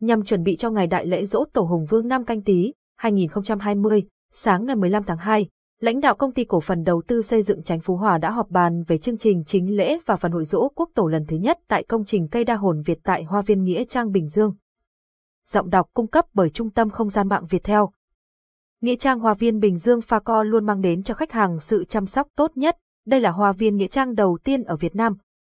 Nhằm chuẩn bị cho ngày đại lễ dỗ Tổ Hùng Vương năm canh tí 2020, sáng ngày 15 tháng 2, lãnh đạo công ty cổ phần đầu tư xây dựng tránh Phú Hòa đã họp bàn về chương trình chính lễ và phần hội dỗ quốc tổ lần thứ nhất tại công trình cây đa hồn Việt tại Hoa viên Nghĩa Trang Bình Dương. Giọng đọc cung cấp bởi Trung tâm Không gian mạng Việt Theo. Nghĩa trang Hoa viên Bình Dương Pha Co luôn mang đến cho khách hàng sự chăm sóc tốt nhất. Đây là Hoa viên Nghĩa trang đầu tiên ở Việt Nam,